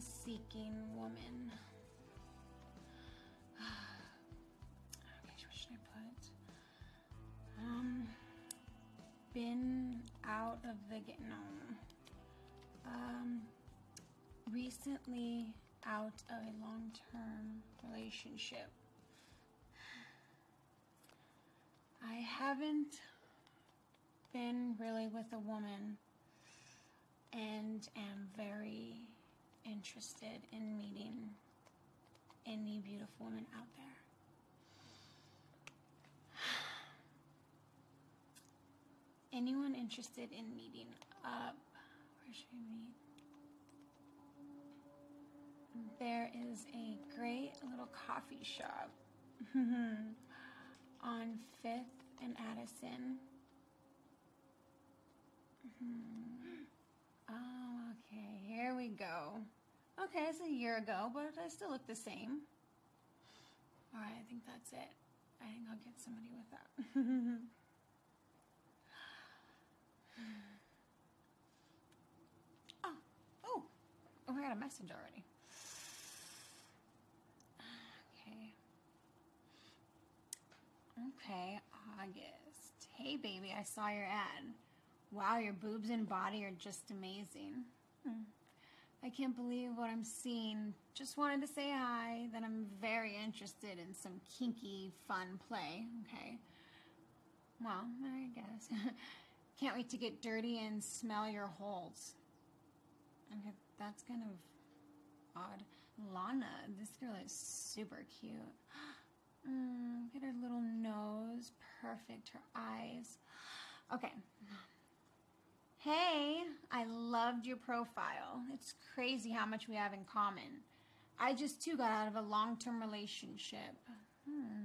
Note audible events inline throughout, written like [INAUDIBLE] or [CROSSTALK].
seeking woman. [SIGHS] okay, what should I put? Um, been out of the get no. Um, recently out of a long term relationship. I haven't been really with a woman and am very interested in meeting any beautiful woman out there. [SIGHS] Anyone interested in meeting up? Where should we meet? There is a great little coffee shop [LAUGHS] on 5th and Addison. Mhm. [GASPS] Oh, okay. Here we go. Okay, it's a year ago, but I still look the same. All right, I think that's it. I think I'll get somebody with that. [LAUGHS] oh, oh, oh, I got a message already. Okay. Okay, August. Hey, baby, I saw your ad. Wow, your boobs and body are just amazing. Hmm. I can't believe what I'm seeing. Just wanted to say hi, that I'm very interested in some kinky, fun play. Okay. Well, I guess. [LAUGHS] can't wait to get dirty and smell your holes. Okay, that's kind of odd. Lana, this girl is super cute. [GASPS] Mm, look at her little nose. Perfect. Her eyes. [GASPS] Okay. Hey, I loved your profile. It's crazy how much we have in common. I just too got out of a long term relationship. Hmm.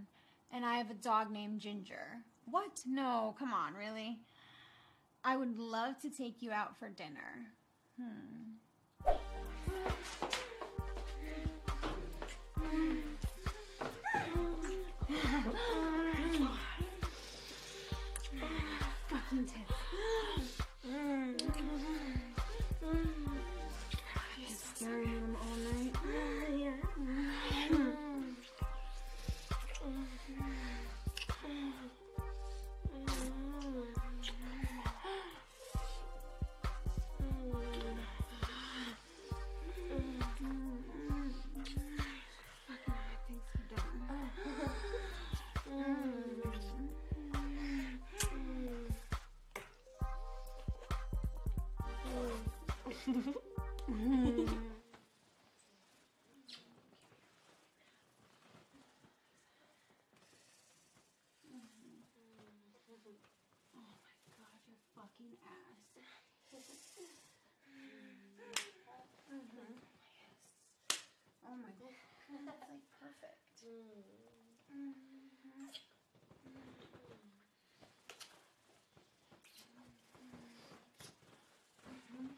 And I have a dog named Ginger. What? No, come on, really? I would love to take you out for dinner. Hmm. Staring him all night. Oh [LAUGHS] my god, fucking ass. Mhm. Yes. Oh my god, that's like perfect. Mhm. Mhm.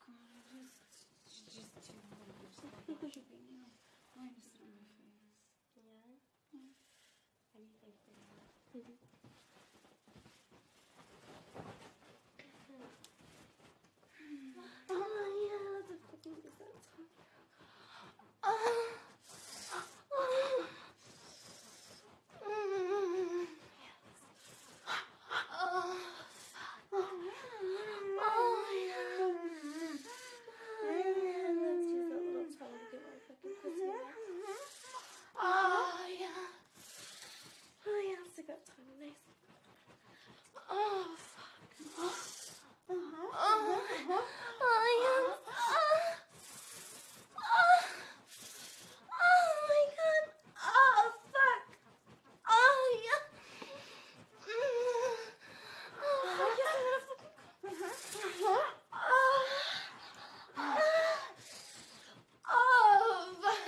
God, I just, she's just too much worshiping you. Why does it on my face? Yeah. Anything for you. oh yeah, the fucking is that time. Oh. Oh. Mm. Oh. Oh, yeah. Let's use that little toe to get my fucking pussy out. Oh, yeah. Oh, yeah, stick up tongue, nice. Oh, fuck. Oh, oh, oh, yeah. Oh, oh, oh my god. Oh, fuck. Oh, yeah. Mm. Oh, yeah, I'm gonna fucking. Oh, oh, fuck.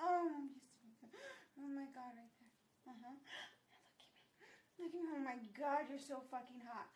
Oh, I'm used to it. Oh my god, right there. Uh huh. Look at me. Look at me. Oh my god, you're so fucking hot.